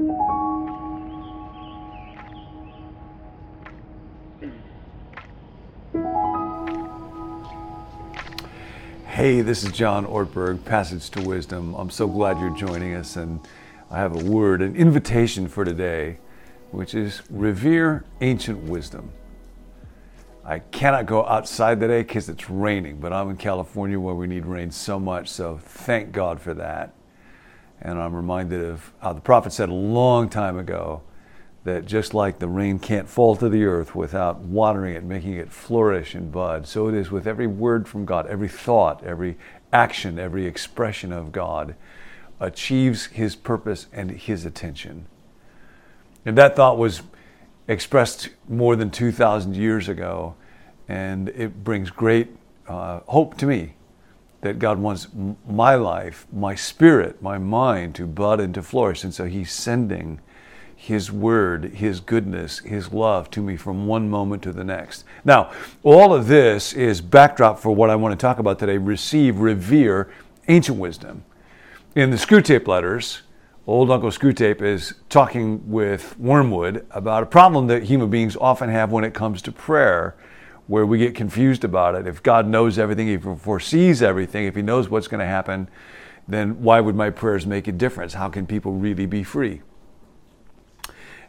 Hey, this is John Ortberg, Passage to Wisdom. I'm so glad you're joining us, and I have a word, an invitation for today, which is revere ancient wisdom. I cannot go outside today because it's raining, but I'm in California where we need rain so much, so thank God for that. And I'm reminded of how the prophet said a long time ago that just like the rain can't fall to the earth without watering it, making it flourish and bud, so it is with every word from God, every thought, every action, every expression of God achieves his purpose and his attention. And that thought was expressed more than 2,000 years ago, and it brings great uh, hope to me that God wants my life, my spirit, my mind to bud and to flourish. And so he's sending his word, His goodness, His love to me from one moment to the next. Now, all of this is backdrop for what I want to talk about today receive, revere ancient wisdom. In the Screwtape letters, old Uncle Screwtape is talking with Wormwood about a problem that human beings often have when it comes to prayer, where we get confused about it. If God knows everything, if He foresees everything, if He knows what's going to happen, then why would my prayers make a difference? How can people really be free?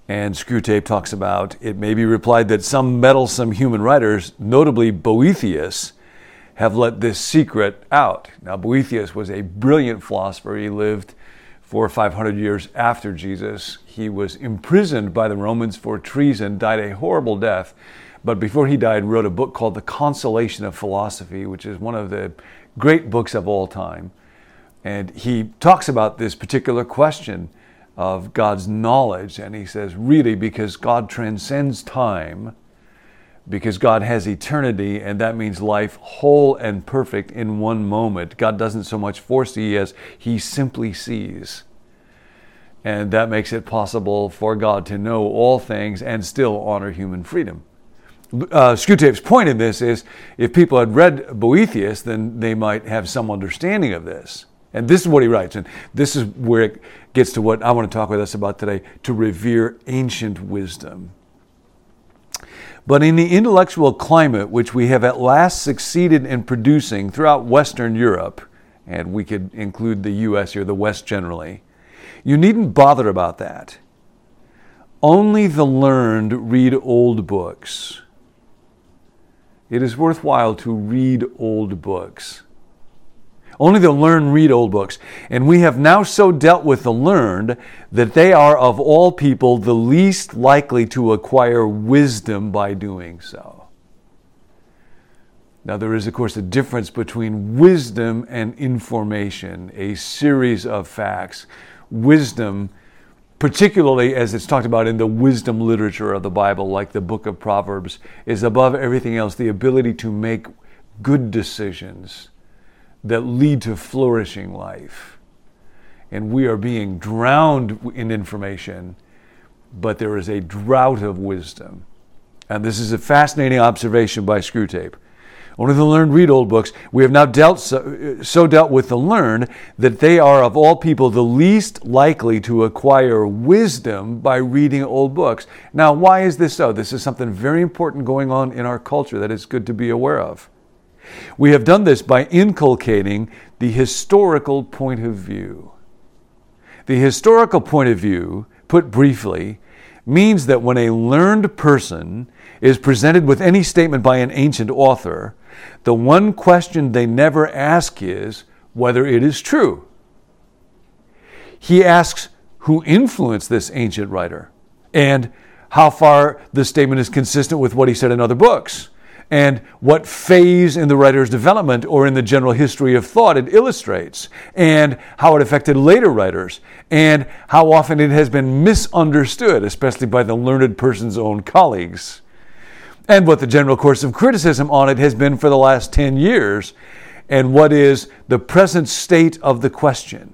And Screwtape talks about it may be replied that some meddlesome human writers, notably Boethius, have let this secret out. Now, Boethius was a brilliant philosopher. He lived four or five hundred years after Jesus. He was imprisoned by the Romans for treason, died a horrible death, but before he died, wrote a book called The Consolation of Philosophy, which is one of the great books of all time. And he talks about this particular question of God's knowledge. And he says, really, because God transcends time, because God has eternity, and that means life whole and perfect in one moment. God doesn't so much foresee as he simply sees. And that makes it possible for God to know all things and still honor human freedom. Uh, point in this is if people had read Boethius, then they might have some understanding of this. And this is what he writes. And this is where it gets to what I want to talk with us about today to revere ancient wisdom. But in the intellectual climate which we have at last succeeded in producing throughout Western Europe, and we could include the US here, the West generally, you needn't bother about that. Only the learned read old books. It is worthwhile to read old books. Only the learned read old books. And we have now so dealt with the learned that they are of all people the least likely to acquire wisdom by doing so. Now, there is, of course, a difference between wisdom and information, a series of facts. Wisdom, particularly as it's talked about in the wisdom literature of the Bible, like the book of Proverbs, is above everything else the ability to make good decisions that lead to flourishing life. And we are being drowned in information, but there is a drought of wisdom. And this is a fascinating observation by Screwtape. Only the learned read old books. We have now dealt so, so, dealt with the learned that they are of all people the least likely to acquire wisdom by reading old books. Now, why is this so? This is something very important going on in our culture that it's good to be aware of. We have done this by inculcating the historical point of view. The historical point of view, put briefly, means that when a learned person is presented with any statement by an ancient author, the one question they never ask is whether it is true. He asks who influenced this ancient writer? And how far the statement is consistent with what he said in other books? And what phase in the writer's development or in the general history of thought it illustrates, and how it affected later writers, and how often it has been misunderstood, especially by the learned person's own colleagues, and what the general course of criticism on it has been for the last 10 years, and what is the present state of the question.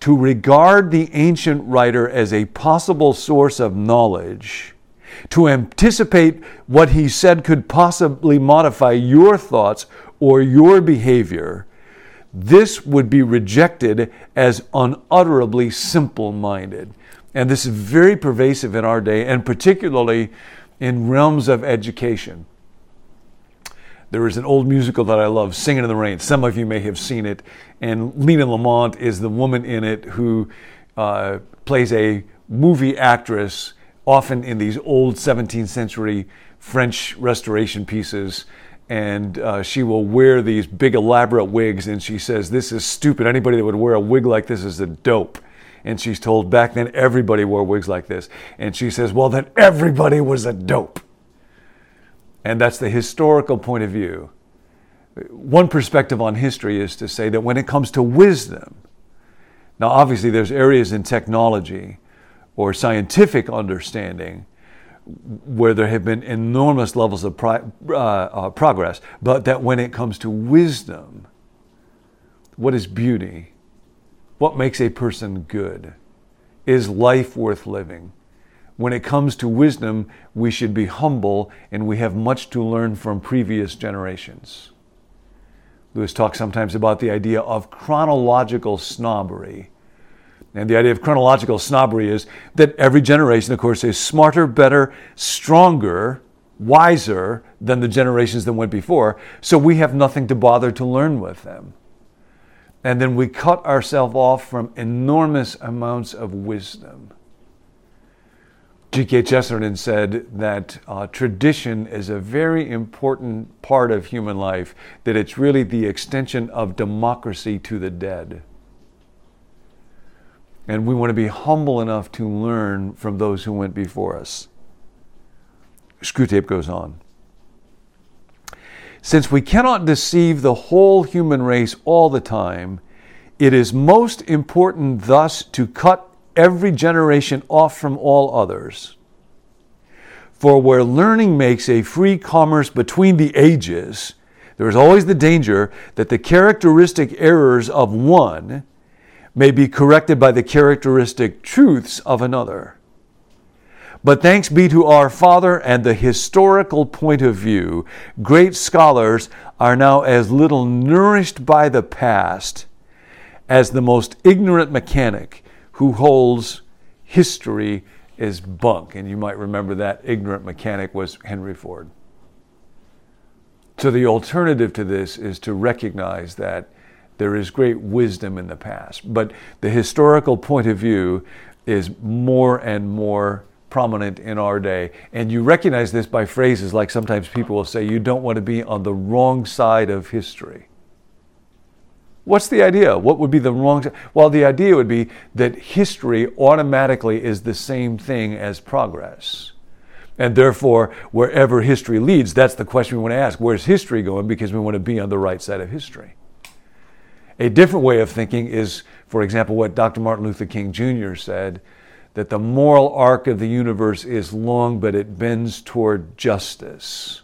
To regard the ancient writer as a possible source of knowledge to anticipate what he said could possibly modify your thoughts or your behavior, this would be rejected as unutterably simple minded. And this is very pervasive in our day, and particularly in realms of education. There is an old musical that I love, Singing in the Rain. Some of you may have seen it. And Lina Lamont is the woman in it who uh, plays a movie actress, often in these old 17th century French restoration pieces. And uh, she will wear these big elaborate wigs, and she says, This is stupid. Anybody that would wear a wig like this is a dope. And she's told back then everybody wore wigs like this. And she says, Well, then everybody was a dope. And that's the historical point of view. One perspective on history is to say that when it comes to wisdom, now obviously there's areas in technology or scientific understanding where there have been enormous levels of pro- uh, uh, progress, but that when it comes to wisdom, what is beauty? What makes a person good? Is life worth living? When it comes to wisdom, we should be humble and we have much to learn from previous generations. Lewis talks sometimes about the idea of chronological snobbery. And the idea of chronological snobbery is that every generation, of course, is smarter, better, stronger, wiser than the generations that went before, so we have nothing to bother to learn with them. And then we cut ourselves off from enormous amounts of wisdom. G.K. Chesterton said that uh, tradition is a very important part of human life, that it's really the extension of democracy to the dead. And we want to be humble enough to learn from those who went before us. Screwtape goes on. Since we cannot deceive the whole human race all the time, it is most important thus to cut every generation off from all others. For where learning makes a free commerce between the ages, there is always the danger that the characteristic errors of one may be corrected by the characteristic truths of another. But thanks be to our Father and the historical point of view, great scholars are now as little nourished by the past as the most ignorant mechanic who holds history is bunk. And you might remember that ignorant mechanic was Henry Ford. So the alternative to this is to recognize that there is great wisdom in the past, but the historical point of view is more and more prominent in our day. And you recognize this by phrases like sometimes people will say, You don't want to be on the wrong side of history. What's the idea? What would be the wrong? Well, the idea would be that history automatically is the same thing as progress. And therefore, wherever history leads, that's the question we want to ask. Where's history going? Because we want to be on the right side of history. A different way of thinking is, for example, what Dr. Martin Luther King Jr. said that the moral arc of the universe is long, but it bends toward justice.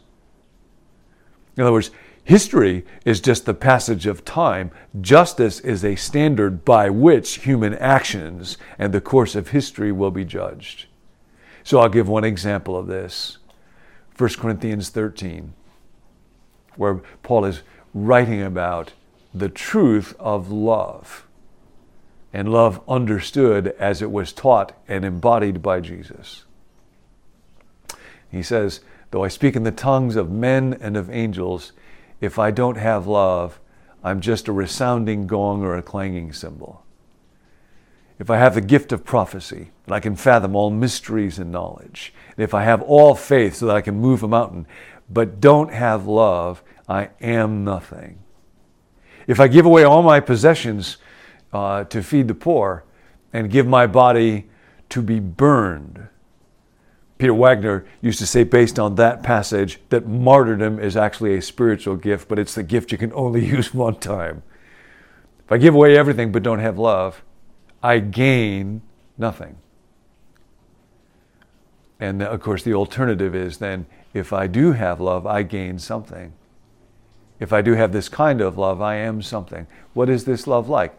In other words, History is just the passage of time. Justice is a standard by which human actions and the course of history will be judged. So I'll give one example of this 1 Corinthians 13, where Paul is writing about the truth of love and love understood as it was taught and embodied by Jesus. He says, Though I speak in the tongues of men and of angels, if I don't have love, I'm just a resounding gong or a clanging cymbal. If I have the gift of prophecy, and I can fathom all mysteries and knowledge, and if I have all faith so that I can move a mountain, but don't have love, I am nothing. If I give away all my possessions uh, to feed the poor and give my body to be burned, Peter Wagner used to say, based on that passage, that martyrdom is actually a spiritual gift, but it's the gift you can only use one time. If I give away everything but don't have love, I gain nothing. And of course, the alternative is then if I do have love, I gain something. If I do have this kind of love, I am something. What is this love like?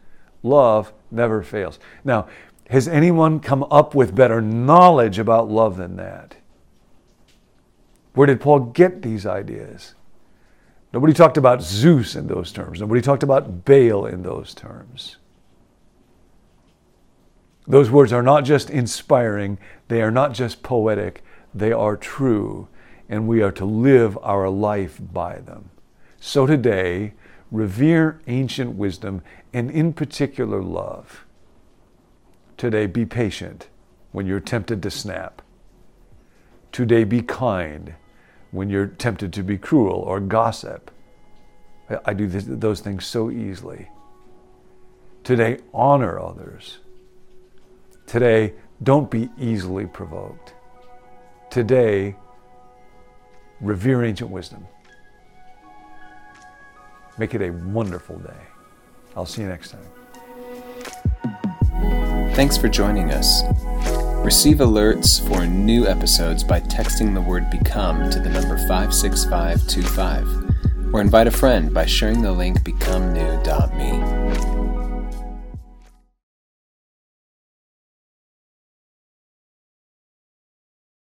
Love never fails. Now, has anyone come up with better knowledge about love than that? Where did Paul get these ideas? Nobody talked about Zeus in those terms. Nobody talked about Baal in those terms. Those words are not just inspiring, they are not just poetic, they are true, and we are to live our life by them. So today, revere ancient wisdom and, in particular, love. Today, be patient when you're tempted to snap. Today, be kind when you're tempted to be cruel or gossip. I do those things so easily. Today, honor others. Today, don't be easily provoked. Today, revere ancient wisdom. Make it a wonderful day. I'll see you next time. Thanks for joining us. Receive alerts for new episodes by texting the word become to the number 56525 or invite a friend by sharing the link becomenew.me.